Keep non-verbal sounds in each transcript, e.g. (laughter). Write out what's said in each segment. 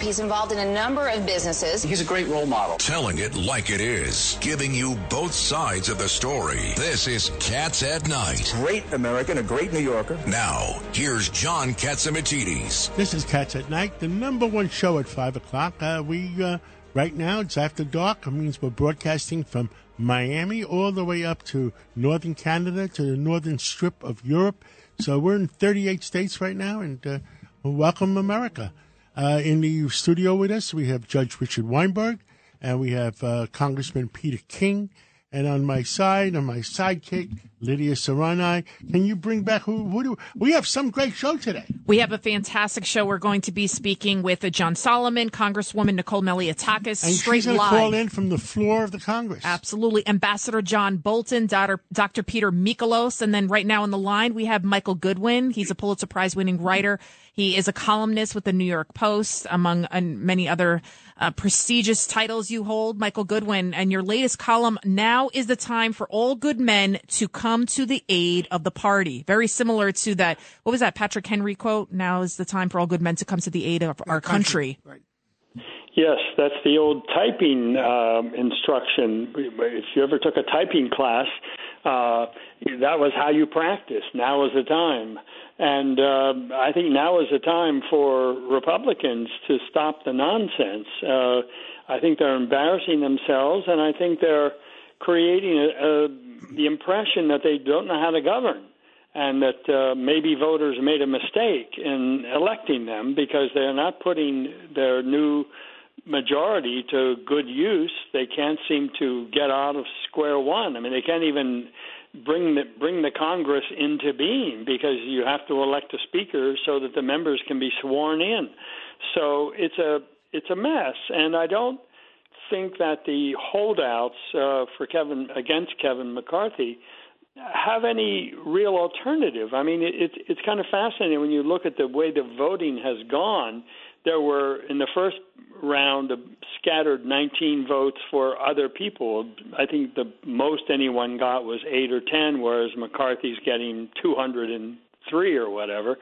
He's involved in a number of businesses. He's a great role model. Telling it like it is, giving you both sides of the story. This is Cats at Night. Great American, a great New Yorker. Now, here's John Catsimatidis. This is Cats at Night, the number one show at 5 o'clock. Uh, we, uh, right now, it's after dark. It means we're broadcasting from Miami all the way up to northern Canada, to the northern strip of Europe. So we're in 38 states right now, and uh, welcome America. Uh, in the studio with us, we have Judge Richard Weinberg, and we have uh, Congressman Peter King. And on my side, on my sidekick, Lydia Serrani. Can you bring back who? who do, we have some great show today. We have a fantastic show. We're going to be speaking with John Solomon, Congresswoman Nicole Malliotakis, and straight she's live. call in from the floor of the Congress. Absolutely. Ambassador John Bolton, Dr. Dr. Peter Mikolos, and then right now on the line we have Michael Goodwin. He's a Pulitzer Prize winning writer. He is a columnist with the New York Post, among many other uh, prestigious titles you hold, Michael Goodwin. And your latest column, Now is the Time for All Good Men to Come to the Aid of the Party. Very similar to that, what was that Patrick Henry quote? Now is the time for all good men to come to the aid of our country. Right. Yes, that's the old typing um, instruction. If you ever took a typing class, uh, that was how you practice. Now is the time. And uh, I think now is the time for Republicans to stop the nonsense. Uh, I think they're embarrassing themselves, and I think they're creating a, a, the impression that they don't know how to govern and that uh, maybe voters made a mistake in electing them because they're not putting their new majority to good use. They can't seem to get out of square one. I mean, they can't even bring the bring the Congress into being because you have to elect a speaker so that the members can be sworn in. So it's a it's a mess, and I don't think that the holdouts uh, for Kevin against Kevin McCarthy have any real alternative. I mean, it, it's kind of fascinating when you look at the way the voting has gone. There were in the first round scattered 19 votes for other people. I think the most anyone got was eight or 10, whereas McCarthy's getting 203 or whatever.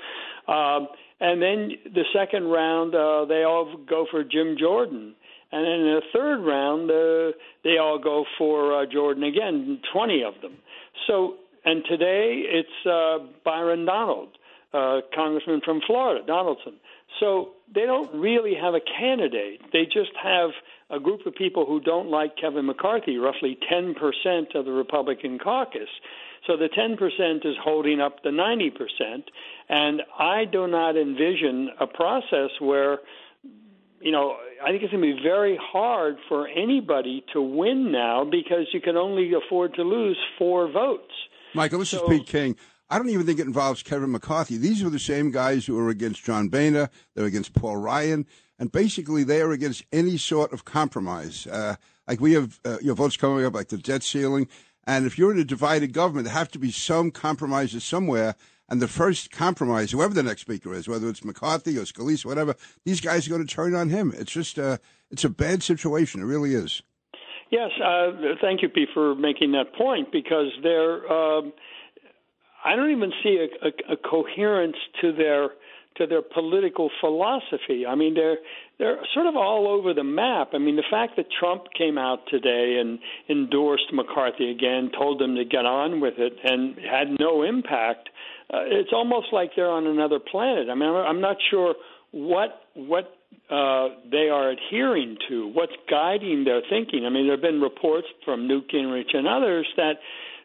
Um, and then the second round, uh, they all go for Jim Jordan. And then in the third round, uh, they all go for uh, Jordan again, 20 of them. So, and today it's uh, Byron Donald, uh, congressman from Florida, Donaldson. So they don't really have a candidate. They just have a group of people who don't like Kevin McCarthy, roughly 10% of the Republican caucus. So the 10% is holding up the 90%. And I do not envision a process where, you know, I think it's going to be very hard for anybody to win now because you can only afford to lose four votes. Michael, this So- is Pete King. I don't even think it involves Kevin McCarthy. These are the same guys who are against John Boehner. They're against Paul Ryan. And basically, they are against any sort of compromise. Uh, like we have uh, your votes coming up, like the debt ceiling. And if you're in a divided government, there have to be some compromises somewhere. And the first compromise, whoever the next speaker is, whether it's McCarthy or Scalise, whatever, these guys are going to turn on him. It's just uh, it's a bad situation. It really is. Yes, uh, thank you, Pete, for making that point because they're. Um, I don't even see a, a, a coherence to their to their political philosophy. I mean, they're they're sort of all over the map. I mean, the fact that Trump came out today and endorsed McCarthy again, told them to get on with it, and had no impact. Uh, it's almost like they're on another planet. I mean, I'm, not sure what what uh, they are adhering to, what's guiding their thinking. I mean, there have been reports from Newt Gingrich and others that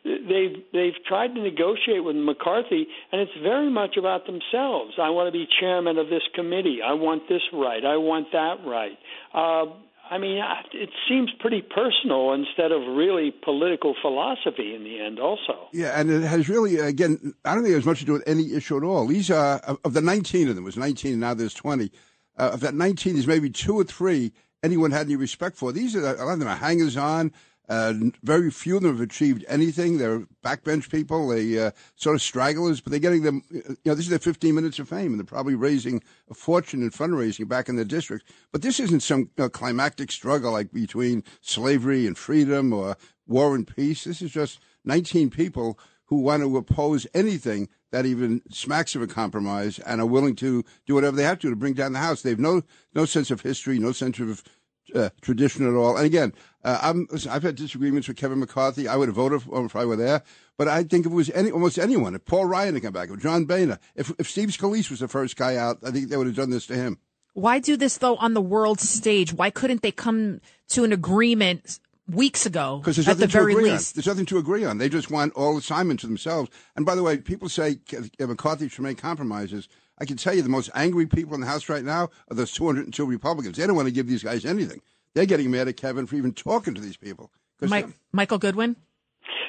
they've they've tried to negotiate with McCarthy, and it's very much about themselves. I want to be chairman of this committee. I want this right. I want that right. Uh, I mean, it seems pretty personal instead of really political philosophy in the end. Also, Yeah, and it has really, again, I don't think it has much to do with any issue at all. These are, of the 19 of them, it was 19 and now there's 20. Uh, of that 19, there's maybe two or three anyone had any respect for. These are, a lot of them are hangers on. Uh, very few of them have achieved anything. They're backbench people. They uh, sort of stragglers, but they're getting them. You know, this is their 15 minutes of fame, and they're probably raising a fortune in fundraising back in their district. But this isn't some uh, climactic struggle like between slavery and freedom or war and peace. This is just 19 people who want to oppose anything that even smacks of a compromise and are willing to do whatever they have to to bring down the House. They have no no sense of history, no sense of uh, tradition at all. And again, uh, I'm, listen, I've had disagreements with Kevin McCarthy. I would have voted for him if I were there. But I think if it was any, almost anyone, if Paul Ryan had come back, if John Boehner, if, if Steve Scalise was the first guy out, I think they would have done this to him. Why do this though on the world stage? Why couldn't they come to an agreement weeks ago? Because there's at nothing the to very agree least. on. There's nothing to agree on. They just want all assignment to themselves. And by the way, people say McCarthy should make compromises. I can tell you the most angry people in the House right now are those 202 Republicans. They don't want to give these guys anything. They're getting mad at Kevin for even talking to these people. Mike, uh, Michael Goodwin.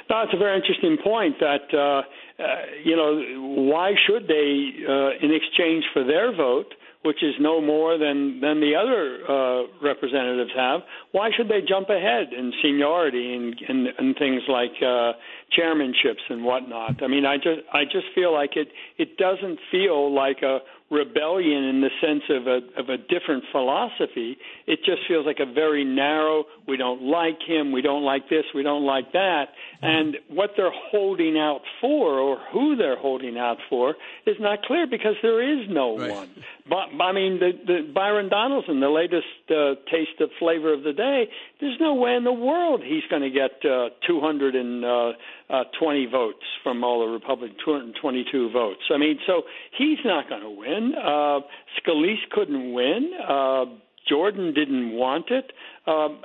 No, it's a very interesting point that, uh, uh, you know, why should they, uh, in exchange for their vote, which is no more than, than the other uh, representatives have, why should they jump ahead in seniority and, and, and things like uh, chairmanships and whatnot? I mean, I just, I just feel like it, it doesn't feel like a rebellion in the sense of a of a different philosophy. It just feels like a very narrow. We don't like him. We don't like this. We don't like that. And what they're holding out for, or who they're holding out for, is not clear because there is no Right. one. But I mean, the, the Byron Donaldson, the latest uh, taste of flavor of the day. There's no way in the world he's going to get uh, 220 votes from all the Republicans, 222 votes. I mean, so he's not going to win. Uh, Scalise couldn't win. Uh, Jordan didn't want it. Um,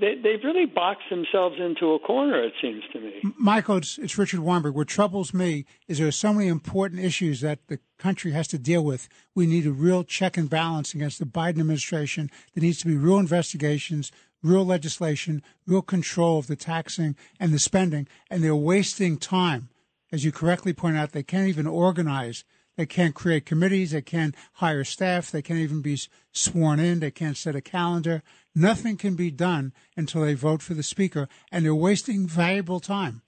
they, they've really boxed themselves into a corner. It seems to me. Michael, it's, it's Richard Weinberg. What troubles me is there are so many important issues that the country has to deal with. We need a real check and balance against the Biden administration. There needs to be real investigations, real legislation, real control of the taxing and the spending. And they're wasting time. As you correctly point out, they can't even organize. They can't create committees. They can't hire staff. They can't even be sworn in. They can't set a calendar. Nothing can be done until they vote for the speaker, and they're wasting valuable time,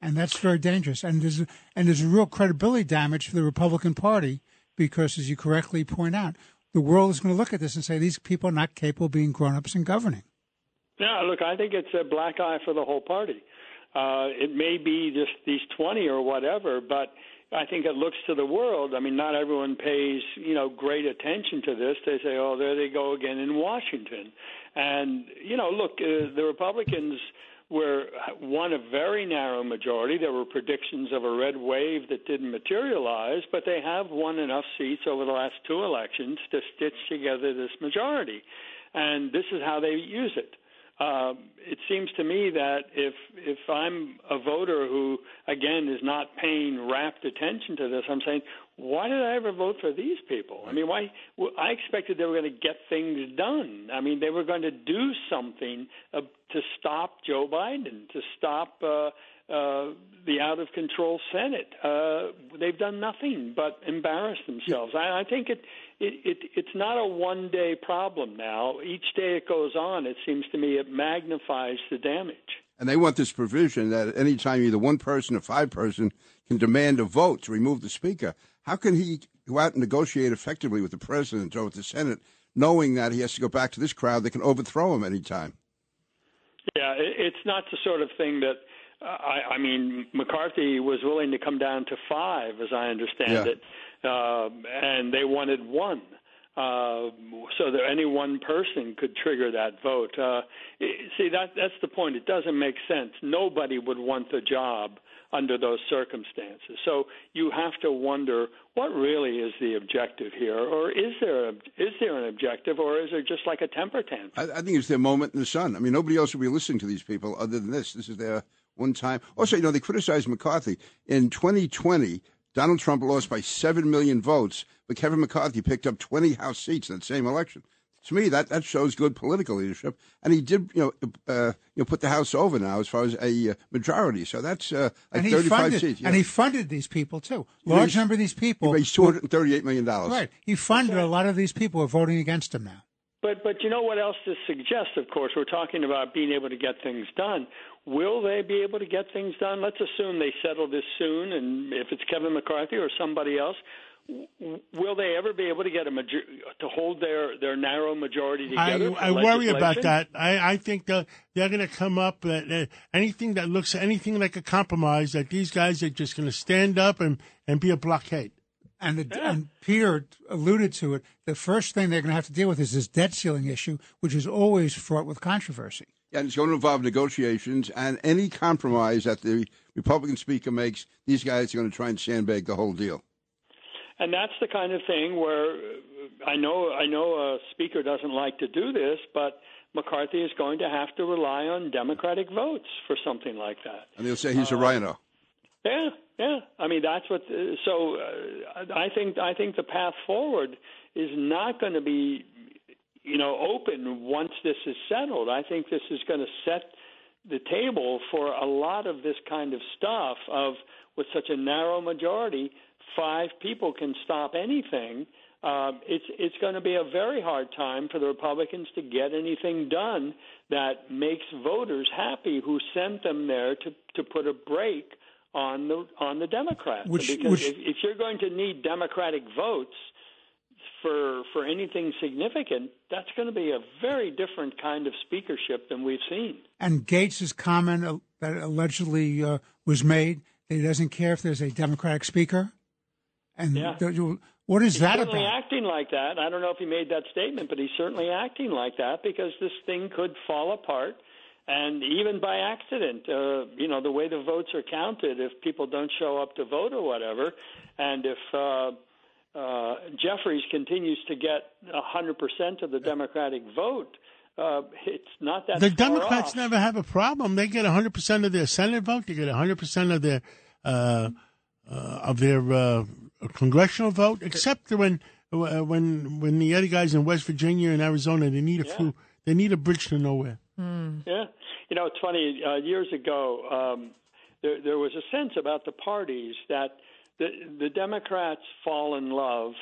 and that's very dangerous. And there's and there's real credibility damage for the Republican Party because, as you correctly point out, the world is going to look at this and say these people are not capable of being grown-ups and governing. Yeah, look, I think it's a black eye for the whole party. Uh, it may be just these 20 or whatever, but I think it looks to the world. I mean, not everyone pays, you know, great attention to this. They say, "Oh, there they go again in Washington," and you know, look, uh, the Republicans were won a very narrow majority. There were predictions of a red wave that didn't materialize, but they have won enough seats over the last two elections to stitch together this majority, and this is how they use it um, it seems to me that if if I'm a voter who again is not paying rapt attention to this, I'm saying, why did I ever vote for these people? I mean, why? I expected they were going to get things done. I mean, they were going to do something uh, to stop Joe Biden, to stop. Uh, uh, the out of control Senate. Uh, they've done nothing but embarrass themselves. I, I think it, it, it it's not a one day problem now. Each day it goes on, it seems to me it magnifies the damage. And they want this provision that at any time either one person or five person can demand a vote to remove the speaker. How can he go out and negotiate effectively with the president or with the Senate, knowing that he has to go back to this crowd that can overthrow him anytime? Yeah, it's not the sort of thing that. Uh, I, I mean, McCarthy was willing to come down to five, as I understand Yeah. it, uh, and they wanted one. Uh, so that any one person could trigger that vote. Uh, see, that that's the point. It doesn't make sense. Nobody would want the job under those circumstances. So you have to wonder what really is the objective here, or is there is there an objective, or is there just like a temper tantrum? I, I think it's their moment in the sun. I mean, nobody else will be listening to these people other than this. This is their one time. Also, you know, they criticized McCarthy. In 2020, Donald Trump lost by 7 million votes, but Kevin McCarthy picked up 20 House seats in that same election. To me, that, that shows good political leadership. And he did, you know, uh, you know, put the House over now as far as a uh, majority. So that's uh, like and he 35 funded, seats. yeah. and he funded these people too. Large raised- number of these people. He raised $238 million. Right. He funded a lot of these people who are voting against him now. But but you know what else this suggests? Of course, we're talking about being able to get things done. Will they be able to get things done? Let's assume they settle this soon, and if it's Kevin McCarthy or somebody else, will they ever be able to get a major- to hold their their narrow majority together? for I worry about that. I, I think that they're going to come up uh, uh, anything that looks anything like a compromise. That these guys are just going to stand up and, and be a blockade. And, the, and Peter alluded to it. The first thing they're going to have to deal with is this debt ceiling issue, which is always fraught with controversy. And it's going to involve negotiations and any compromise that the Republican speaker makes. These guys are going to try and sandbag the whole deal. And that's the kind of thing where uh, I know I know a speaker doesn't like to do this, but McCarthy is going to have to rely on Democratic votes for something like that. And they'll say he's a RINO. Yeah, yeah. I mean, that's what. Uh, so uh, I think I think the path forward is not going to be, you know, open once this is settled. I think this is going to set the table for a lot of this kind of stuff. Of with such a narrow majority, five people can stop anything. Um, it's it's going to be a very hard time for the Republicans to get anything done that makes voters happy who sent them there to to put a break on the on the Democrats. Which- because which- if, if you're going to need Democratic votes for for anything significant, that's going to be a very different kind of speakership than we've seen. And Gaetz' comment that allegedly uh, was made that he doesn't care if there's a Democratic speaker. And Yeah. what is He's that certainly about? acting like that. I don't know if he made that statement, but he's certainly acting like that because this thing could fall apart. And even by accident, uh, you know, the way the votes are counted, if people don't show up to vote or whatever, and if uh, uh, Jeffries continues to get 100% of the Democratic vote, uh, it's not that the Democrats off. never have a problem. They get 100 percent of their Senate vote. They get 100 percent of their uh, uh, of their uh, congressional vote, except when uh, when when the other guys in West Virginia and Arizona they need a few. They need a bridge to nowhere. Yeah, you know, it's funny. Uh, years ago, um, there, there was a sense about the parties that the the Democrats fall in love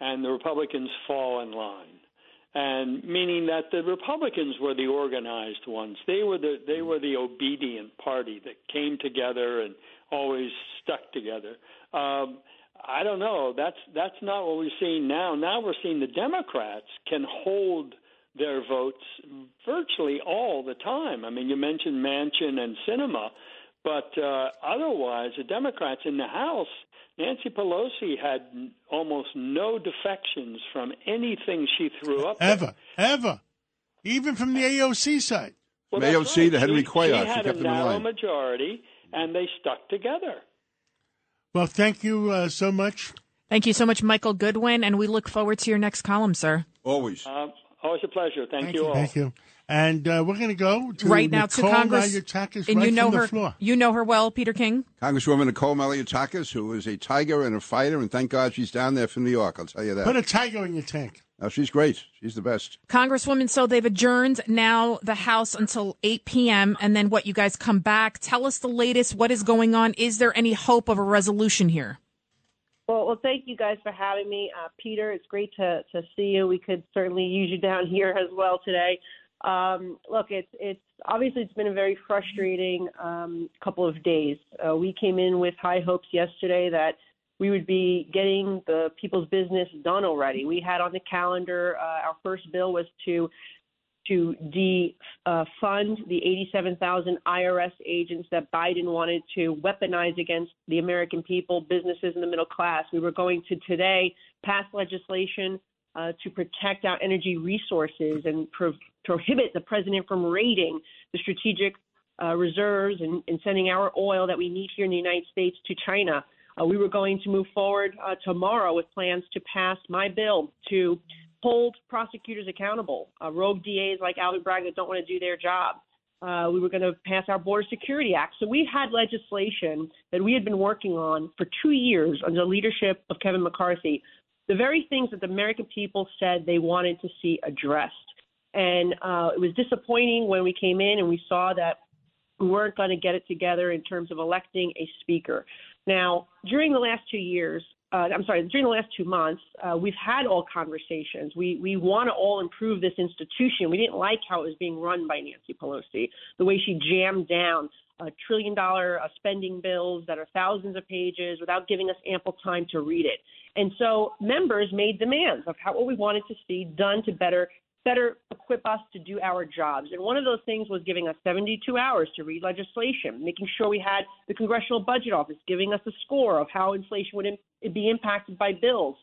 and the Republicans fall in line, and meaning that the Republicans were the organized ones. They were the they were the obedient party that came together and always stuck together. Um, I don't know. That's that's not what we're seeing now. Now we're seeing the Democrats can hold their votes virtually all the time. I mean, you mentioned Manchin and Sinema, but uh, otherwise, the Democrats in the House, Nancy Pelosi had n- almost no defections from anything she threw up. there. Ever, ever, even from the AOC side. Well, Mayo that's C right. to Henry she, Cuellar. She She had kept a them in narrow majority, and they stuck together. Well, thank you uh, so much. Thank you so much, Michael Goodwin, and we look forward to your next column, sir. Always. Um, always a pleasure. Thank, Thank you you. all. Thank you. And uh, we're going to go to right now to Nicole Congress, Malliotakis and right you know her. floor. You know her well, Peter King. Congresswoman Nicole Malliotakis, who is a tiger and a fighter, and thank God she's down there from New York. I'll tell you that. Put a tiger in your tank. Oh, she's great. She's the best. Congresswoman, so they've adjourned now the House until 8 p.m. and then what, you guys come back. Tell us the latest. What is going on? Is there any hope of a resolution here? Well, well, thank you guys for having me, uh, Peter. It's great to to see you. We could certainly use you down (laughs) here as well today. Um, look, it's it's obviously it's been a very frustrating um, couple of days. Uh, we came in with high hopes yesterday that we would be getting the people's business done already. We had on the calendar uh, our first bill was to to defund the 87,000 IRS agents that Biden wanted to weaponize against the American people, businesses, and the middle class. We were going to today pass legislation uh, to protect our energy resources and pro- prohibit the president from raiding the strategic uh, reserves and, and sending our oil that we need here in the United States to China. Uh, we were going to move forward uh, tomorrow with plans to pass my bill to hold prosecutors accountable. Uh, rogue DAs like Alvin Bragg that don't want to do their job. Uh, we were going to pass our Border Security Act. So we had legislation that we had been working on for two years under the leadership of Kevin McCarthy. The very things that the American people said they wanted to see addressed. And uh, it was disappointing when we came in and we saw that we weren't going to get it together in terms of electing a speaker. Now, during the last two years, uh, I'm sorry, during the last two months, uh, we've had all conversations. We we want to all improve this institution. We didn't like how it was being run by Nancy Pelosi, the way she jammed down a trillion dollar uh, spending bills that are thousands of pages without giving us ample time to read it. And so members made demands of how what we wanted to see done to better better equip us to do our jobs. And one of those things was giving us 72 hours to read legislation, making sure we had the Congressional Budget Office giving us a score of how inflation would be impacted by bills.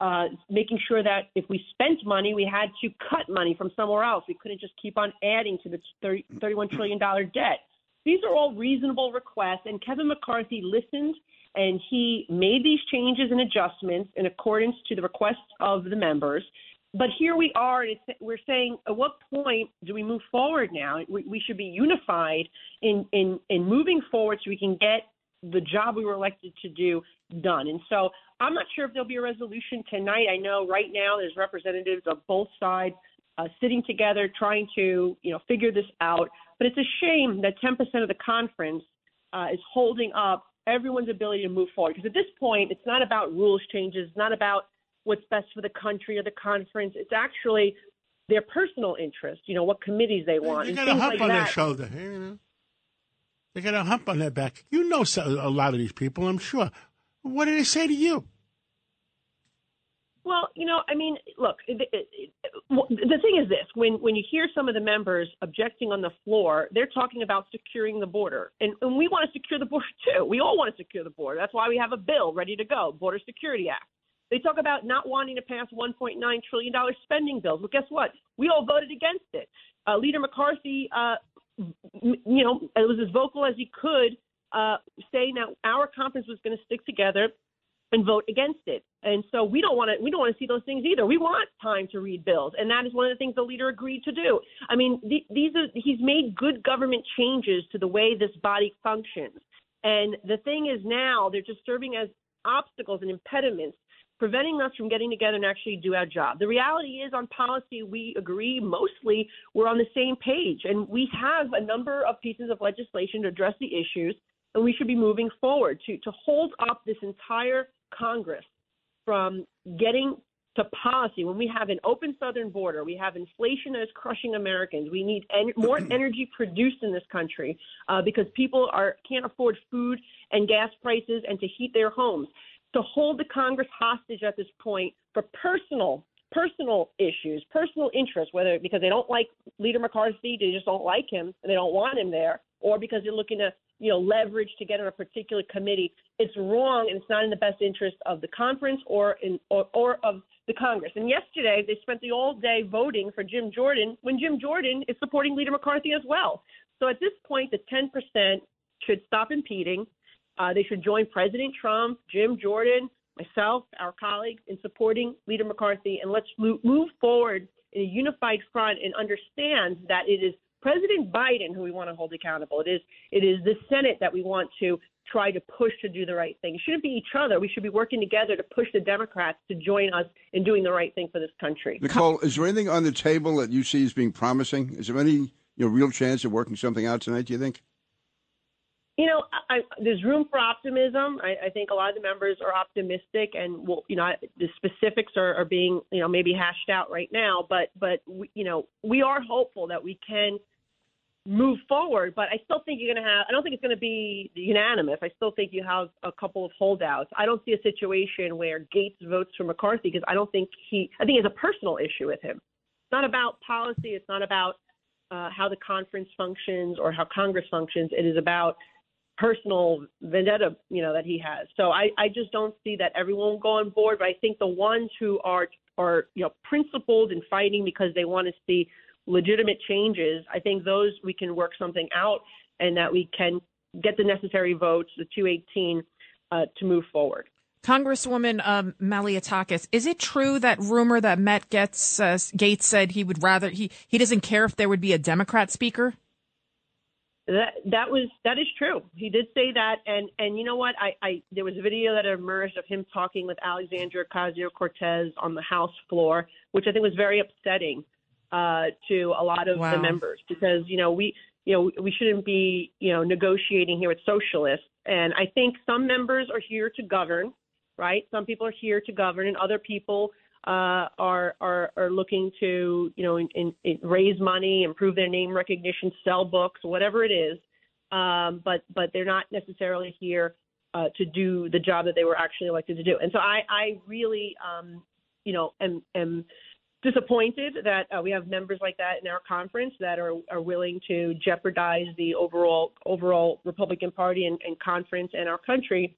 Uh, making sure that if we spent money, we had to cut money from somewhere else. We couldn't just keep on adding to the 30, $31 trillion debt. These are all reasonable requests, and Kevin McCarthy listened and he made these changes and adjustments in accordance to the requests of the members. But here we are, and we're saying, at what point do we move forward now? We, we should be unified in, in, in moving forward so we can get the job we were elected to do done. And so I'm not sure if there'll be a resolution tonight. I know right now there's representatives of both sides uh, sitting together trying to, you know, figure this out. But it's a shame that 10% of the conference uh, is holding up everyone's ability to move forward. Because at this point, it's not about rules changes, it's not about what's best for the country or the conference. It's actually their personal interest, you know, what committees they want. They got a hump like on that. their shoulder. You know? They got a hump on their back. You know a lot of these people, I'm sure. What did they say to you? Well, you know, I mean, look, it, it, it, the thing is this: when when you hear some of the members objecting on the floor, they're talking about securing the border, and, and we want to secure the border too. We all want to secure the border. That's why we have a bill ready to go, Border Security Act. They talk about not wanting to pass 1.9 trillion dollar spending bills. Well, guess what? We all voted against it. Uh, Leader McCarthy, uh, you know, was as vocal as he could, uh, saying that our conference was going to stick together and vote against it. And so we don't want to we don't want to see those things either. We want time to read bills, and that is one of the things the leader agreed to do. I mean, the, these are he's made good government changes to the way this body functions. And the thing is now they're just serving as obstacles and impediments preventing us from getting together and actually do our job. The reality is, on policy, we agree mostly we're on the same page, and we have a number of pieces of legislation to address the issues, and we should be moving forward to to hold up this entire Congress from getting to policy when we have an open southern border, we have inflation that is crushing Americans. We need en- more (clears throat) energy produced in this country uh, because people are can't afford food and gas prices and to heat their homes. To hold the Congress hostage at this point for personal personal issues, personal interests, whether because they don't like Leader McCarthy, they just don't like him and they don't want him there, or because they're looking to you know, leverage to get on a particular committee. It's wrong, and it's not in the best interest of the conference or in or, or of the Congress. And yesterday, they spent the all day voting for Jim Jordan when Jim Jordan is supporting Leader McCarthy as well. So at this point, the 10% should stop impeding. Uh, they should join President Trump, Jim Jordan, myself, our colleagues in supporting Leader McCarthy, and let's move forward in a unified front and understand that it is President Biden who we want to hold accountable. It is it is the Senate that we want to try to push to do the right thing. It shouldn't be each other. We should be working together to push the Democrats to join us in doing the right thing for this country. Nicole, is there anything on the table that you see as being promising? Is there any you know real chance of working something out tonight? Do you think? You know, I, there's room for optimism. I, I think a lot of the members are optimistic, and you know, the specifics are, are being, you know, maybe hashed out right now. But, but we, you know, we are hopeful that we can move forward. But I still think you're going to have. I don't think it's going to be unanimous. I still think you have a couple of holdouts. I don't see a situation where Gaetz votes for McCarthy because I don't think he. I think it's a personal issue with him. It's not about policy. It's not about uh, how the conference functions or how Congress functions. It is about personal vendetta, you know, that he has. So I, I just don't see that everyone will go on board. But I think the ones who are are you know principled in fighting because they want to see legitimate changes, I think those we can work something out and that we can get the necessary votes, the 218, uh, to move forward. Congresswoman um, Malliotakis, is it true that rumor that Matt Gaetz, uh, Gaetz said he would rather he he doesn't care if there would be a Democrat speaker? That that was that is true. He did say that, and and you know what? I, I there was a video that emerged of him talking with Alexandria Ocasio Cortez on the House floor, which I think was very upsetting uh, to a lot of wow. the members because you know we you know we shouldn't be you know negotiating here with socialists, and I think some members are here to govern, right? Some people are here to govern, and other people uh, are, are are looking to you know in, in, raise money, improve their name recognition, sell books, whatever it is. Um, but but they're not necessarily here uh, to do the job that they were actually elected to do. And so I, I really, um, you know, am, am disappointed that uh, we have members like that in our conference that are, are willing to jeopardize the overall overall Republican Party and, and conference and our country.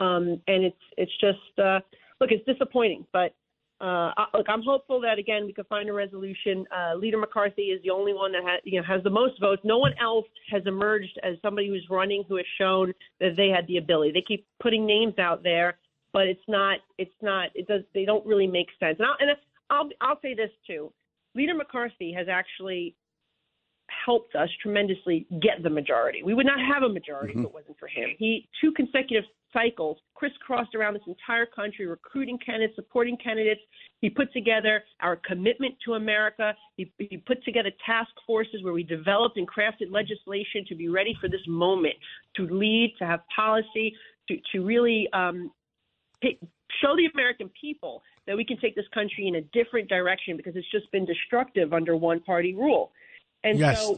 Um, and it's it's just uh, look, it's disappointing, but uh, look, I'm hopeful that again we could find a resolution. Uh, Leader McCarthy is the only one that has, you know, has the most votes. No one else has emerged as somebody who's running who has shown that they had the ability. They keep putting names out there, but it's not. It's not. It does. They don't really make sense. And I'll, and I'll I'll say this too. Leader McCarthy has actually helped us tremendously get the majority. We would not have a majority mm-hmm. if it wasn't for him. He two consecutive cycles crisscrossed around this entire country, recruiting candidates, supporting candidates. He put together our commitment to America. He, he put together task forces where we developed and crafted legislation to be ready for this moment, to lead, to have policy, to to really um, show the American people that we can take this country in a different direction because it's just been destructive under one party rule. And yes, so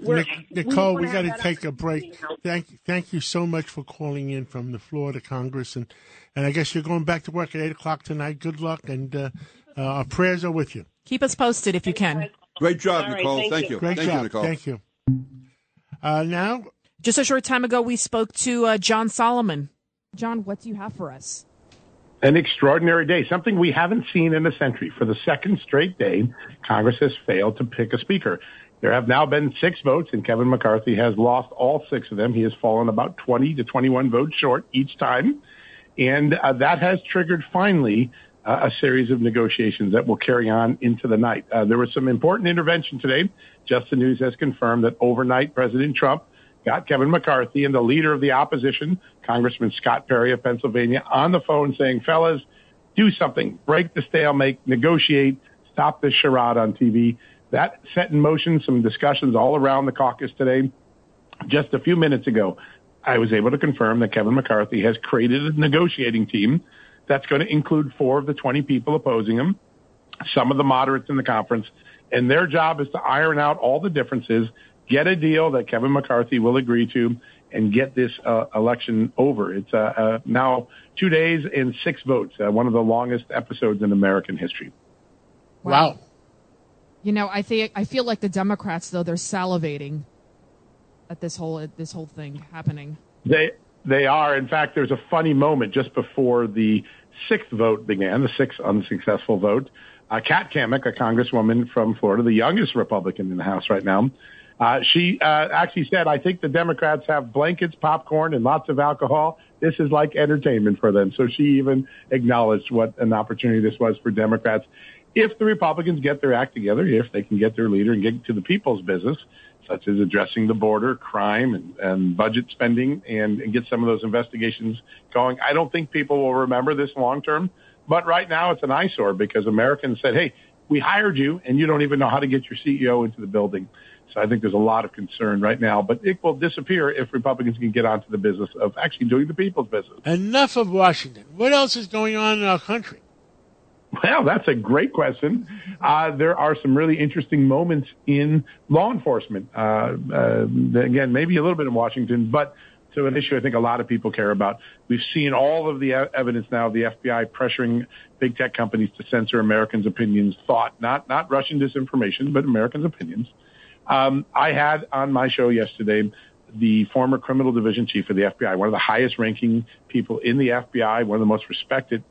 Nicole, we, we got to take a break. Thank, thank you so much for calling in from the floor of Congress, and and I guess you're going back to work at eight o'clock tonight. Good luck, and uh, uh, our prayers are with you. Keep us posted if you can. Great job, right, Nicole. thank, thank you. you. Great thank job. You, Nicole. Thank you. Uh, now, just a short time ago, we spoke to uh, John Solomon. John, what do you have for us? an extraordinary day, something we haven't seen in a century. For the second straight day, Congress has failed to pick a speaker. There have now been six votes, and Kevin McCarthy has lost all six of them. He has fallen about 20 to 21 votes short each time. And uh, that has triggered finally uh, a series of negotiations that will carry on into the night. Uh, there was some important intervention today. Just the News has confirmed that overnight President Trump got Kevin McCarthy and the leader of the opposition, Congressman Scott Perry of Pennsylvania, on the phone saying, fellas, do something, break the stalemate, negotiate, stop this charade on TV. That set in motion some discussions all around the caucus today. Just a few minutes ago, I was able to confirm that Kevin McCarthy has created a negotiating team that's going to include four of the 20 people opposing him, some of the moderates in the conference, and their job is to iron out all the differences get a deal that Kevin McCarthy will agree to and get this uh, election over. It's uh, uh, now two days and six votes, uh, one of the longest episodes in American history. Wow. wow. You know, I think I feel like the Democrats, though, they're salivating at this whole this whole thing happening. They they are. In fact, there's a funny moment just before the sixth vote began, the sixth unsuccessful vote. Uh, Kat Cammack, a congresswoman from Florida, the youngest Republican in the House right now, uh, she uh, actually said, I think the Democrats have blankets, popcorn, and lots of alcohol. This is like entertainment for them. So she even acknowledged what an opportunity this was for Democrats. If the Republicans get their act together, if they can get their leader and get to the people's business, such as addressing the border, crime, and, and budget spending, and, and get some of those investigations going, I don't think people will remember this long term. But right now, it's an eyesore because Americans said, hey, we hired you, and you don't even know how to get your CEO into the building. So I think there's a lot of concern right now, but it will disappear if Republicans can get onto the business of actually doing the people's business. Enough of Washington. What else is going on in our country? Well, that's a great question. Uh, there are some really interesting moments in law enforcement. Uh, uh, again, maybe a little bit in Washington, but to an issue I think a lot of people care about. We've seen all of the evidence now of the FBI pressuring big tech companies to censor Americans' opinions, thought, not not Russian disinformation, but Americans' opinions. Um, I had on my show yesterday the former criminal division chief of the FBI, one of the highest ranking people in the FBI, one of the most respected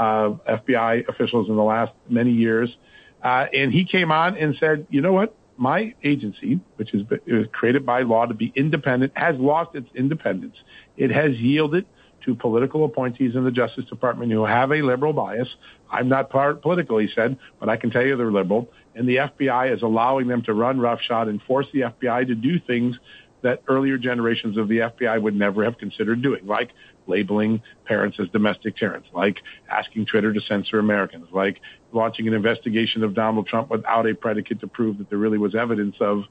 FBI officials in the last many years. Uh, and he came on and said, you know what? My agency, which is, is created by law to be independent, has lost its independence. It has yielded to political appointees in the Justice Department who have a liberal bias. I'm not part political, he said, but I can tell you they're liberal. And the FBI is allowing them to run roughshod and force the FBI to do things that earlier generations of the FBI would never have considered doing, like labeling parents as domestic terrorists, like asking Twitter to censor Americans, like launching an investigation of Donald Trump without a predicate to prove that there really was evidence of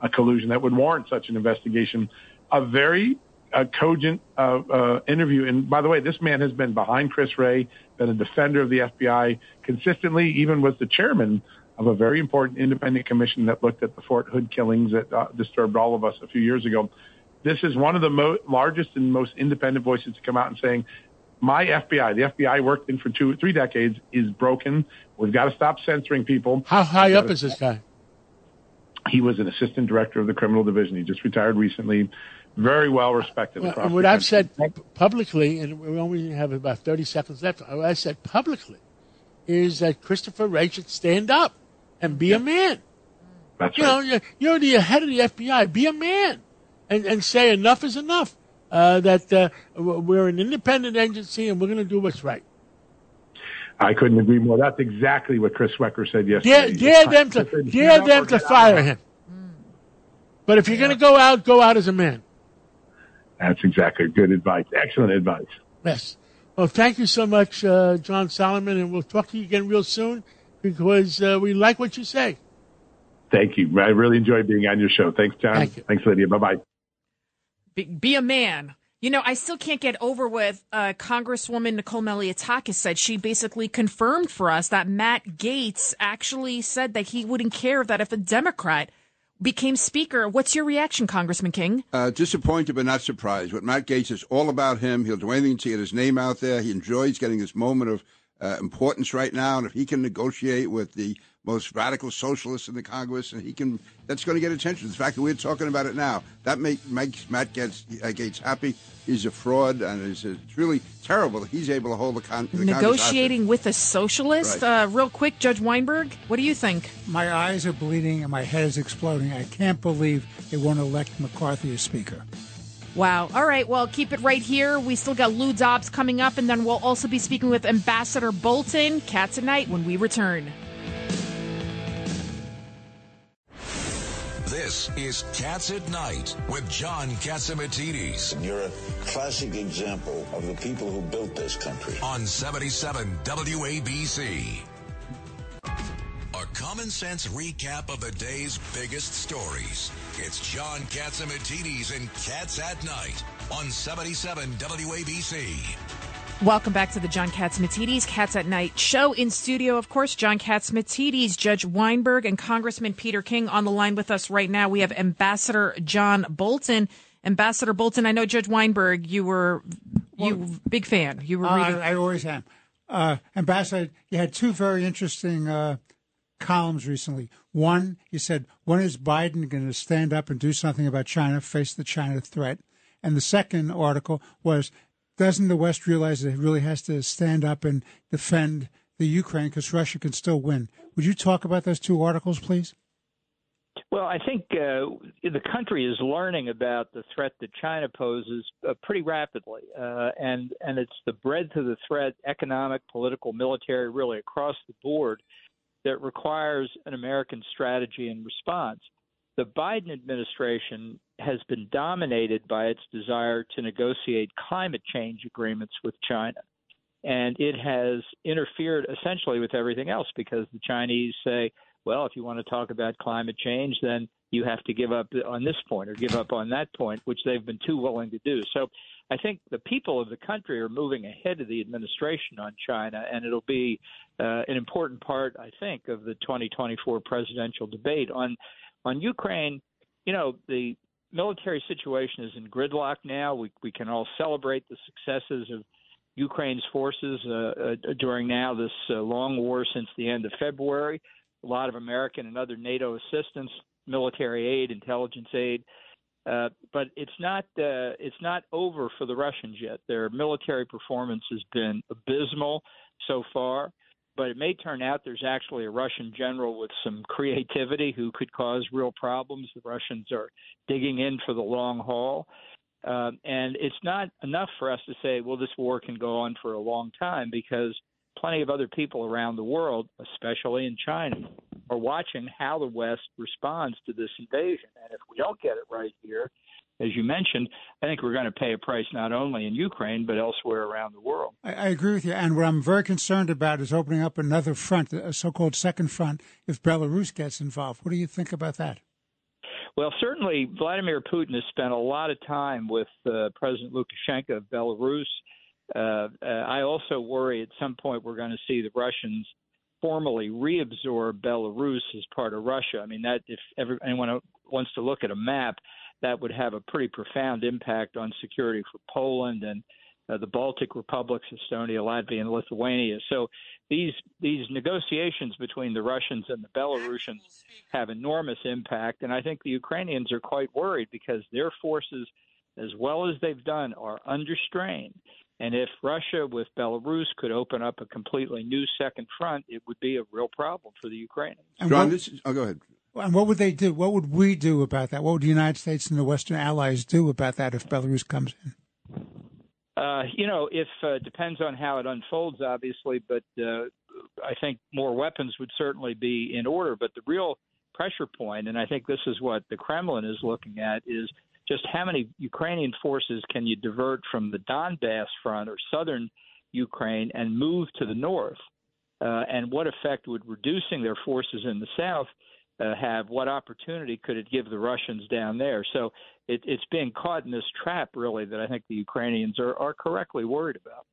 a collusion that would warrant such an investigation. A very a cogent uh, uh, interview. And by the way, this man has been behind Chris Wray, been a defender of the FBI consistently, even was the chairman of a very important independent commission that looked at the Fort Hood killings that uh, disturbed all of us a few years ago. This is one of the mo- largest and most independent voices to come out and saying, my FBI, the FBI worked in for two, three decades, is broken. We've got to stop censoring people. How high up is this guy? He was an assistant director of the criminal division. He just retired recently. Very well respected. Well, and what I've said publicly, and we only have about 30 seconds left, what I said publicly is that Christopher Wray should stand up and be a man. That's you right. know, you're, you're the head of the FBI. Be a man and, and say enough is enough. Uh, that uh, we're an independent agency and we're going to do what's right. I couldn't agree more. That's exactly what Chris Swecker said yesterday. dare them to said, dare them to (laughs) fire out." him. But if you're going to go out, go out as a man. That's exactly good advice. Excellent advice. Yes. Well, thank you so much, uh, John Solomon, and we'll talk to you again real soon because uh, we like what you say. Thank you. I really enjoyed being on your show. Thanks, John. Thank you. Thanks, Lydia. Bye bye. Be, be a man. You know, I still can't get over with uh, Congresswoman Nicole Malliotakis said. She basically confirmed for us that Matt Gaetz actually said that he wouldn't care that if a Democrat became Speaker. What's your reaction, Congressman King? Uh, disappointed but not surprised. What Matt Gaetz is all about him. He'll do anything to get his name out there. He enjoys getting this moment of uh, importance right now, and if he can negotiate with the most radical socialist in the Congress, and he can, that's going to get attention. The fact that we're talking about it now, that make, makes Matt Gaetz, uh, Gaetz happy. He's a fraud, and it's, it's really terrible that he's able to hold the, con- the Congress Negotiating with a socialist? Right. Uh, real quick, Judge Weinberg, what do you think? My eyes are bleeding and my head is exploding. I can't believe they won't elect McCarthy as Speaker. Wow. All right. Well, keep it right here. We still got Lou Dobbs coming up, and then we'll also be speaking with Ambassador Bolton. Cats at night when we return. This is Cats at Night with John Catsimatidis You're a classic example of the people who built this country. on 77 WABC. A common sense recap of the day's biggest stories. It's John Catsimatidis and Cats at Night on 77 WABC. Welcome back to the John Catsimatidis Cats at Night show. In studio, of course, John Catsimatidis, Judge Weinberg, and Congressman Peter King on the line with us right now. We have Ambassador John Bolton. Ambassador Bolton, I know Judge Weinberg, you were you big fan. You were Uh, reading. I, I always am. Uh, Ambassador, you had two very interesting uh, columns recently. One, you said, when is Biden going to stand up and do something about China, face the China threat? And the second article was, doesn't the West realize that it really has to stand up and defend the Ukraine because Russia can still win? Would you talk about those two articles, please? Well, I think uh, the country is learning about the threat that China poses uh, pretty rapidly, uh, and and it's the breadth of the threat, economic, political, military, really across the board, that requires an American strategy and response. The Biden administration has been dominated by its desire to negotiate climate change agreements with China. And it has interfered essentially with everything else because the Chinese say, well, if you want to talk about climate change, then you have to give up on this point or give up on that point, which they've been too willing to do. So I think the people of the country are moving ahead of the administration on China, and it'll be uh, an important part, I think, of the 2024 presidential debate. On on Ukraine, you know, the military situation is in gridlock now. We we can all celebrate the successes of Ukraine's forces uh, uh, during now this uh, long war since the end of February. A lot of American and other NATO assistance, military aid, intelligence aid. Uh, but it's not uh, it's not over for the Russians yet. Their military performance has been abysmal so far, but it may turn out there's actually a Russian general with some creativity who could cause real problems. The Russians are digging in for the long haul. Um, and it's not enough for us to say, well, this war can go on for a long time because plenty of other people around the world, especially in China, are watching how the West responds to this invasion. And if we don't get it right here, as you mentioned, I think we're going to pay a price not only in Ukraine, but elsewhere around the world. I, I agree with you. And what I'm very concerned about is opening up another front, a so called second front, if Belarus gets involved. What do you think about that? Well, certainly Vladimir Putin has spent a lot of time with uh, President Lukashenko of Belarus. Uh, uh, I also worry at some point we're going to see the Russians formally reabsorb Belarus as part of Russia. I mean, that if ever, anyone wants to look at a map, that would have a pretty profound impact on security for Poland and uh, the Baltic republics, Estonia, Latvia, and Lithuania. So these these negotiations between the Russians and the Belarusians have enormous impact, and I think the Ukrainians are quite worried because their forces, as well as they've done, are under strain. And if Russia with Belarus could open up a completely new second front, it would be a real problem for the Ukrainians. John, this is, oh, go ahead. And what would they do? What would we do about that? What would the United States and the Western allies do about that if Belarus comes in? Uh, you know, if uh, depends on how it unfolds, obviously, but uh, I think more weapons would certainly be in order. But the real pressure point, and I think this is what the Kremlin is looking at, is just how many Ukrainian forces can you divert from the Donbass front or southern Ukraine and move to the north, uh, and what effect would reducing their forces in the south uh, have? What opportunity could it give the Russians down there? So it, it's being caught in this trap, really, that I think the Ukrainians are, are correctly worried about.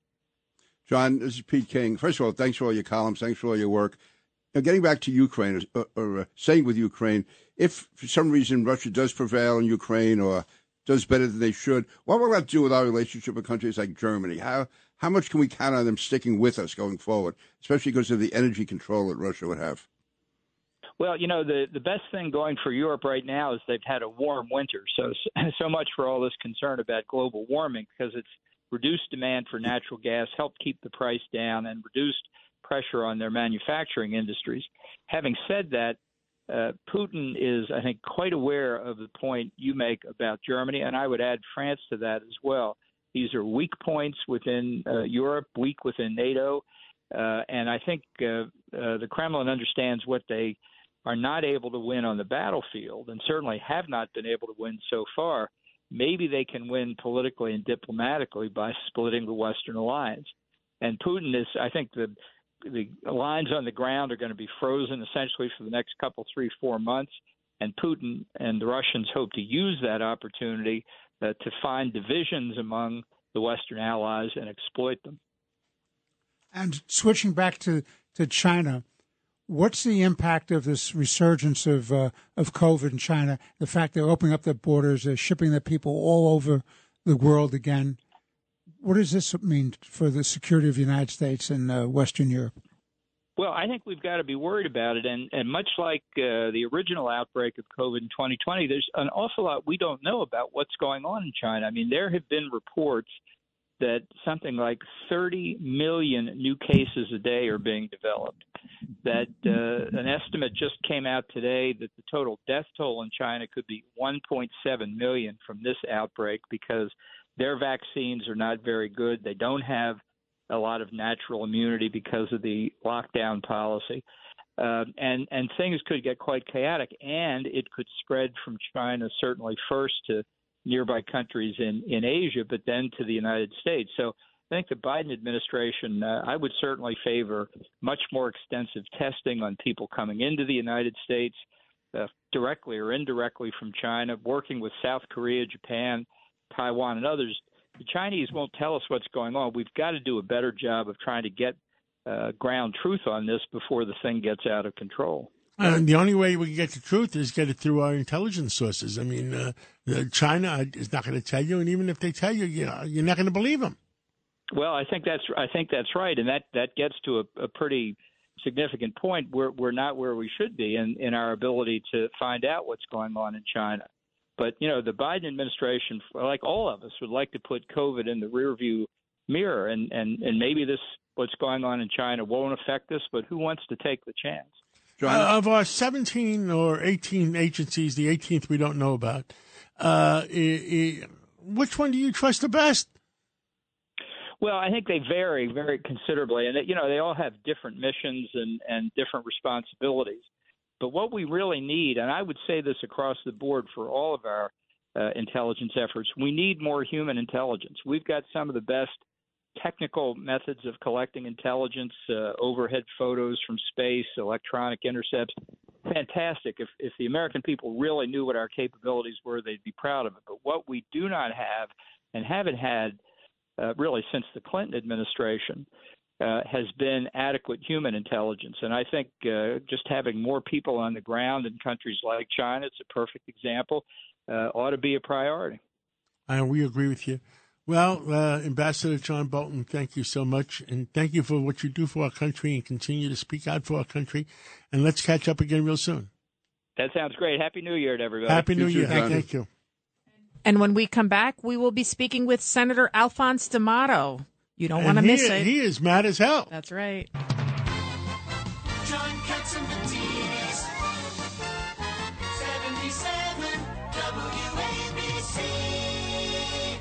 John, this is Pete King. First of all, thanks for all your columns. Thanks for all your work. Now, getting back to Ukraine, or, or uh, saying with Ukraine, if for some reason Russia does prevail in Ukraine or does better than they should, what will that do with our relationship with countries like Germany? How how much can we count on them sticking with us going forward, especially because of the energy control that Russia would have? Well, you know, the the best thing going for Europe right now is they've had a warm winter. So (laughs) so much for all this concern about global warming because it's reduced demand for natural gas, helped keep the price down, and reduced pressure on their manufacturing industries. Having said that, uh, Putin is, I think, quite aware of the point you make about Germany, and I would add France to that as well. These are weak points within uh, Europe, weak within NATO, uh, and I think uh, uh, the Kremlin understands what they are not able to win on the battlefield, and certainly have not been able to win so far. Maybe they can win politically and diplomatically by splitting the Western alliance. And Putin is, I think, the the lines on the ground are going to be frozen essentially for the next couple, three, four months. And Putin and the Russians hope to use that opportunity uh, to find divisions among the Western allies and exploit them. And switching back to, to China, what's the impact of this resurgence of uh, of COVID in China? The fact they're opening up their borders, they're shipping their people all over the world again. What does this mean for the security of the United States and uh, Western Europe? Well, I think we've got to be worried about it. And, and much like uh, the original outbreak of COVID in 2020, there's an awful lot we don't know about what's going on in China. I mean, there have been reports that something like 30 million new cases a day are being developed. That uh, an estimate just came out today that the total death toll in China could be 1.7 million from this outbreak because their vaccines are not very good. They don't have a lot of natural immunity because of the lockdown policy. Uh, and and things could get quite chaotic, and it could spread from China certainly first to nearby countries in in Asia, but then to the United States. So I think the Biden administration, uh, I would certainly favor much more extensive testing on people coming into the United States, uh, directly or indirectly from China, working with South Korea, Japan, Taiwan, and others the Chinese won't tell us what's going on. We've got to do a better job of trying to get uh, ground truth on this before the thing gets out of control. And the only way we can get the truth is get it through our intelligence sources. I mean, uh, China is not going to tell you, and even if they tell you, you know, you're not going to believe them. Well, I think that's I think that's right, and that that gets to a, a pretty significant point. We're we're not where we should be in in our ability to find out what's going on in China. But you know, the Biden administration, like all of us, would like to put COVID in the rearview mirror, and and and maybe this what's going on in China won't affect us. But who wants to take the chance? Uh, of our 17 or 18 agencies, the 18th we don't know about, uh, i- i- which one do you trust the best? Well, I think they vary very considerably, and you know they all have different missions and and different responsibilities. But what we really need, and I would say this across the board for all of our uh, intelligence efforts, we need more human intelligence. We've got some of the best technical methods of collecting intelligence, uh, overhead photos from space, electronic intercepts. Fantastic. If, if the American people really knew what our capabilities were, they'd be proud of it. But what we do not have and haven't had uh, really since the Clinton administration uh, has been adequate human intelligence. And I think uh, just having more people on the ground in countries like China, it's a perfect example, uh, ought to be a priority. And we agree with you. Well, uh, Ambassador John Bolton, thank you so much. And thank you for what you do for our country and continue to speak out for our country. And let's catch up again real soon. That sounds great. Happy New Year to everybody. Happy New Year. Thank you. And when we come back, we will be speaking with Senator Alphonse D'Amato. You don't want to And he- miss it. He is mad as hell. That's right.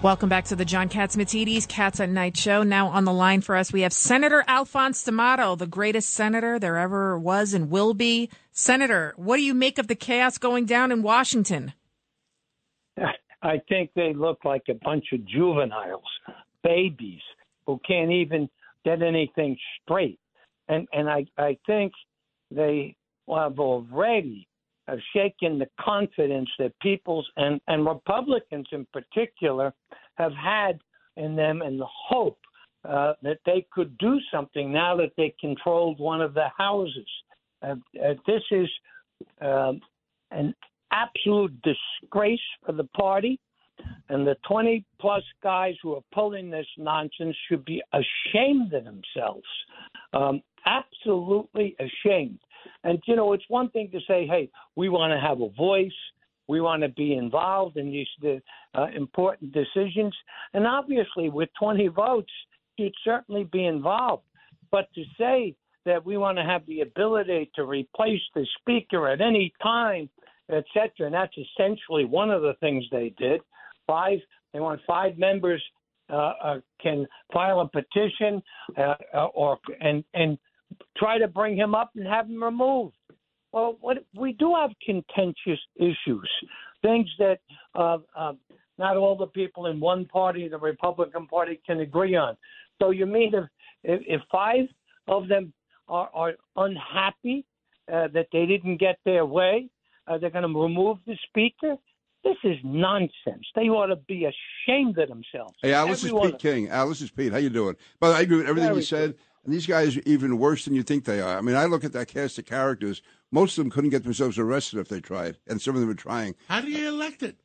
Welcome back to the John Catsimatidis Cats at Night show. Now on the line for us, we have Senator Alphonse D'Amato, the greatest senator there ever was and will be. Senator, what do you make of the chaos going down in Washington? (laughs) I think they look like a bunch of juveniles, babies who can't even get anything straight. And and I, I think they have already have shaken the confidence that people's and, and Republicans in particular have had in them and the hope uh, that they could do something now that they controlled one of the houses. Uh, uh, this is um, an absolute disgrace for the party. And the 20 plus guys who are pulling this nonsense should be ashamed of themselves. Um, absolutely ashamed. And, you know, it's one thing to say, hey, we want to have a voice. We want to be involved in these the, uh, important decisions. And obviously, with 20 votes, you'd certainly be involved. But to say that we want to have the ability to replace the speaker at any time, et cetera, and that's essentially one of the things they did. Five, they want five members uh, uh, can file a petition uh, uh, or and and try to bring him up and have him removed. Well, what we do have contentious issues, things that uh, uh, not all the people in one party, the Republican Party, can agree on. So you mean if if, if five of them are, are unhappy uh, that they didn't get their way, uh, they're going to remove the speaker? This is nonsense. They ought to be ashamed of themselves. Hey, Al, this is Pete King. Al, this is Pete. How you doing? But I agree with everything Very you said. And these guys are even worse than you think they are. I mean, I look at that cast of characters. Most of them couldn't get themselves arrested if they tried, and some of them are trying. How do you elect it?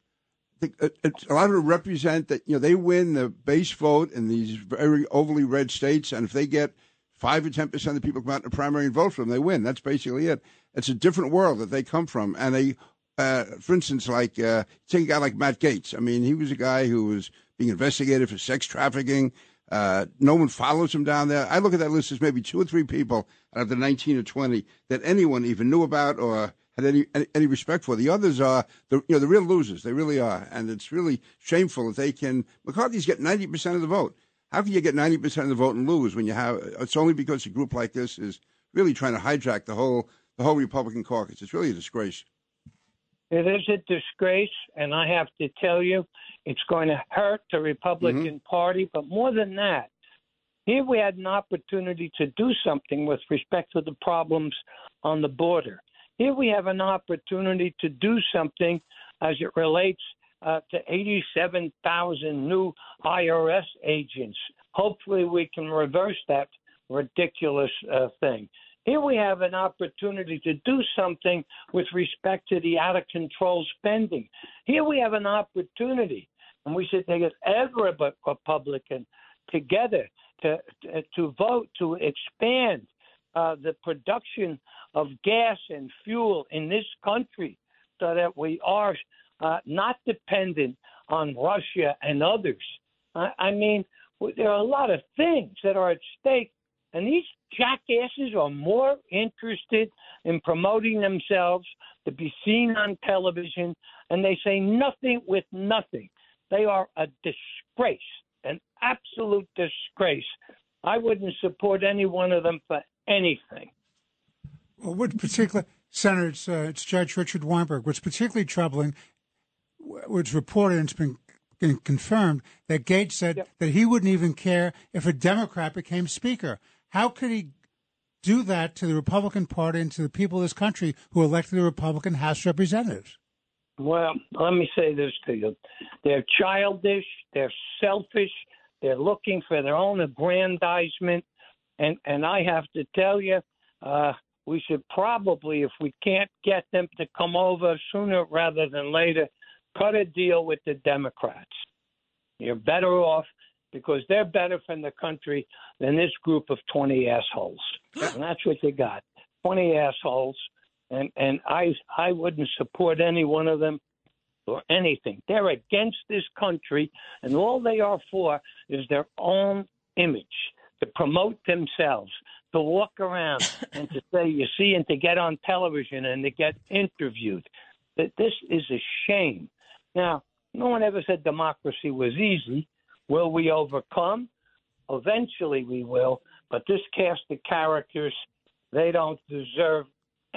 think, uh, a lot of them represent that you know they win the base vote in these very overly red states, and if they get five or ten percent of the people come out in the primary and vote for them, they win. That's basically it. It's a different world that they come from, and they, uh, for instance, like uh, take a guy like Matt Gaetz. I mean, he was a guy who was being investigated for sex trafficking. Uh, no one follows him down there. I look at that list as maybe two or three people out of the 19 or 20 that anyone even knew about or had any, any any respect for. The others are the you know the real losers. They really are, and it's really shameful that they can. McCarthy's get 90 percent of the vote. How can you get 90 percent of the vote and lose when you have? It's only because a group like this is really trying to hijack the whole the whole Republican caucus. It's really a disgrace. It is a disgrace, and I have to tell you, it's going to hurt the Republican Party. But more than that, here we had an opportunity to do something with respect to the problems on the border. Here we have an opportunity to do something as it relates uh, to 87,000 new IRS agents. Hopefully, we can reverse that ridiculous uh, thing. Here we have an opportunity to do something with respect to the out of control spending. Here we have an opportunity, and we should take every Republican together to to vote to expand uh, the production of gas and fuel in this country, so that we are uh, not dependent on Russia and others. I, I mean, there are a lot of things that are at stake and these jackasses are more interested in promoting themselves to be seen on television, and they say nothing with nothing. They are a disgrace, an absolute disgrace. I wouldn't support any one of them for anything. Well, what particular, Senator, it's, uh, it's Judge Richard Weinberg. What's particularly troubling, what's reported and it's been, been confirmed, that Gaetz said that he wouldn't even care if a Democrat became Speaker. How could he do that to the Republican Party and to the people of this country who elected the Republican House Representatives? Well, let me say this to you. They're childish, they're selfish, they're looking for their own aggrandizement. and and I have to tell you, uh, we should probably, if we can't get them to come over sooner rather than later, cut a deal with the Democrats. You're better off because they're better for the country than this group of 20 assholes. (gasps) And that's what you got 20 assholes. And, and I, I wouldn't support any one of them or anything. They're against this country, and all they are for is their own image to promote themselves, to walk around (laughs) and to say, you see, and to get on television and to get interviewed. That This is a shame. Now, no one ever said democracy was easy. Will we overcome? Eventually we will, but this cast of characters, they don't deserve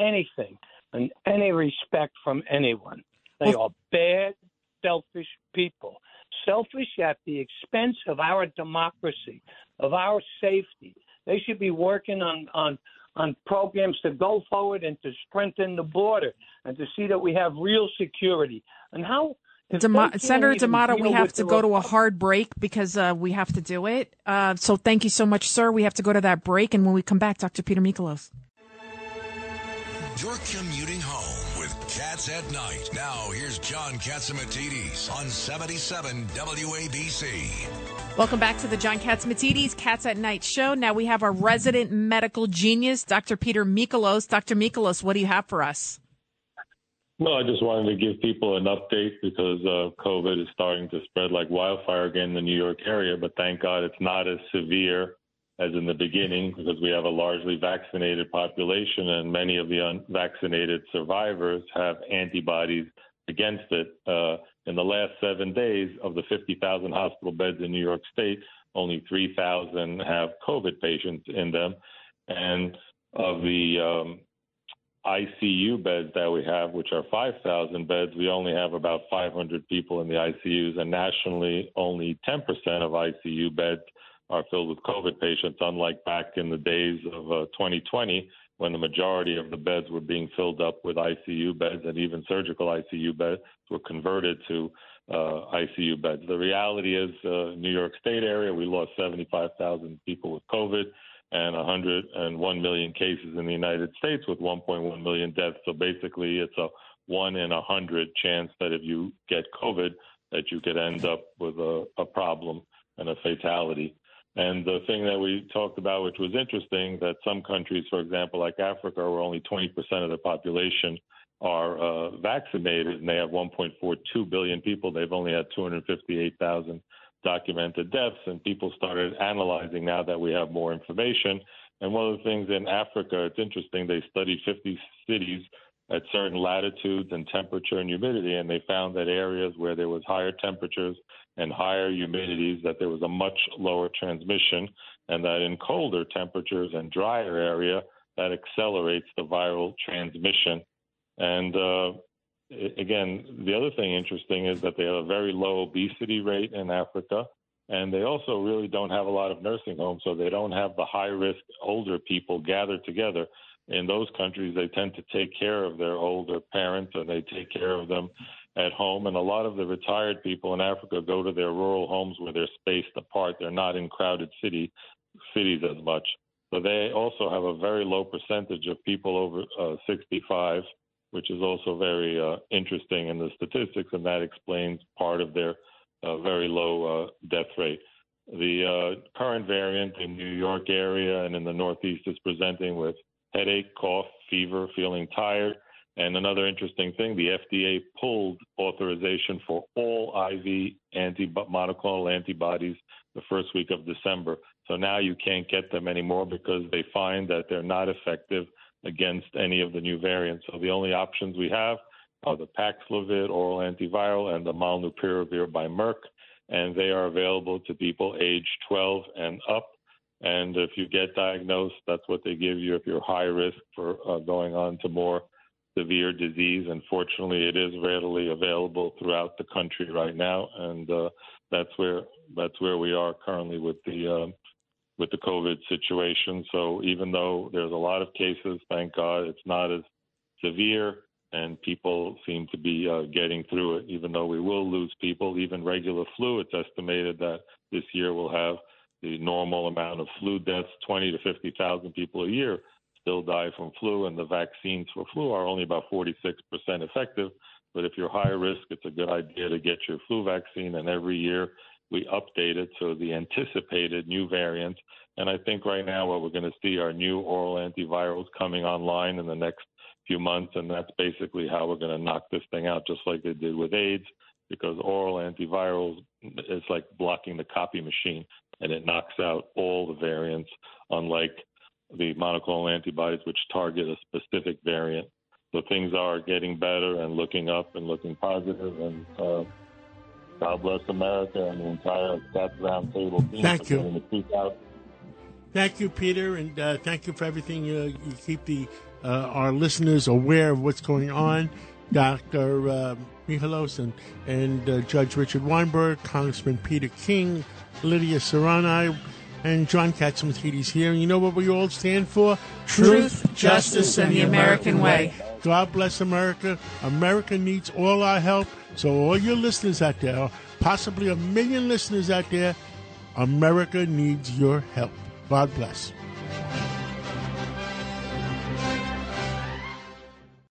anything and any respect from anyone. They are bad, selfish people. Selfish at the expense of our democracy, of our safety. They should be working on, on on programs to go forward and to strengthen the border and to see that we have real security. And how Demo- Senator D'Amato, we have to go to a hard break because uh, we have to do it. Uh, so thank you so much, sir. We have to go to that break, and when we come back, Dr. Peter Michalos. You're commuting home with Cats at Night. Now, here's John Catsimatidis on 77 WABC. Welcome back to the John Catsimatidis Cats at Night show. Now we have our resident medical genius, Dr. Peter Michalos. Dr. Michalos, what do you have for us? No, I just wanted to give people an update because uh, COVID is starting to spread like wildfire again in the New York area. But thank God it's not as severe as in the beginning because we have a largely vaccinated population and many of the unvaccinated survivors have antibodies against it. Uh, in the last seven days, of the 50,000 hospital beds in New York State, only 3,000 have COVID patients in them. And of the um, ICU beds that we have, which are 5,000 beds, we only have about 500 people in the ICUs, and nationally, only 10% of ICU beds are filled with COVID patients, unlike back in the days of uh, 2020 when the majority of the beds were being filled up with ICU beds and even surgical ICU beds were converted to uh, ICU beds. The reality is, uh, New York State area, we lost 75,000 people with COVID and 101 million cases in the United States with 1.1 million deaths. So basically, it's a one in a hundred chance that if you get COVID, that you could end up with a, a problem and a fatality. And the thing that we talked about, which was interesting, that some countries, for example, like Africa, where only 20% of the population are uh, vaccinated, and they have 1.42 billion people, they've only had 258,000 documented deaths. And people started analyzing now that we have more information. And one of the things in Africa, it's interesting, they studied 50 cities at certain latitudes and temperature and humidity, and they found that areas where there was higher temperatures and higher humidities, that there was a much lower transmission, and that in colder temperatures and drier area, that accelerates the viral transmission. And uh, again, the other thing interesting is that they have a very low obesity rate in Africa. And they also really don't have a lot of nursing homes, so they don't have the high risk older people gathered together. In those countries, they tend to take care of their older parents and they take care of them at home. And a lot of the retired people in Africa go to their rural homes where they're spaced apart. They're not in crowded city cities as much. So they also have a very low percentage of people over uh, 65, which is also very uh, interesting in the statistics, and that explains part of their uh, very low uh, death rate. The uh, current variant in New York area and in the Northeast is presenting with headache, cough, fever, feeling tired. And another interesting thing, the FDA pulled authorization for all IV anti monoclonal antibodies the first week of December. So now you can't get them anymore because they find that they're not effective against any of the new variants. So the only options we have are the Paxlovid oral antiviral and the Molnupiravir by Merck, and they are available to people age 12 and up. And if you get diagnosed, that's what they give you if you're high risk for uh, going on to more severe disease. Unfortunately, it is readily available throughout the country right now, and uh, that's where that's where we are currently with the um, with the COVID situation. So even though there's a lot of cases, thank God it's not as severe, and people seem to be uh, getting through it. Even though we will lose people, even regular flu, it's estimated that this year we'll have the normal amount of flu deaths, 20 to 50,000 people a year still die from flu, and the vaccines for flu are only about 46% effective. But if you're high risk, it's a good idea to get your flu vaccine. And every year we update it so the anticipated new variants. And I think right now what we're going to see are new oral antivirals coming online in the next few months, and that's basically how we're going to knock this thing out, just like they did with AIDS, because oral antivirals is like blocking the copy machine, and it knocks out all the variants, unlike the monoclonal antibodies, which target a specific variant. So things are getting better and looking up and looking positive. positive, and uh, God bless America and the entire Cats Roundtable team. Thank you. the truth out. Thank you, Peter, and uh, thank you for everything. Uh, you keep the uh, our listeners aware of what's going on. Dr. Uh, and, and uh, Judge Richard Weinberg, Congressman Peter King, Lydia Serrani, and John Catsimatidis here. And you know what we all stand for? Truth, justice, and the American way. God bless America. America needs all our help. So, all your listeners out there, possibly a million listeners out there, America needs your help. God bless.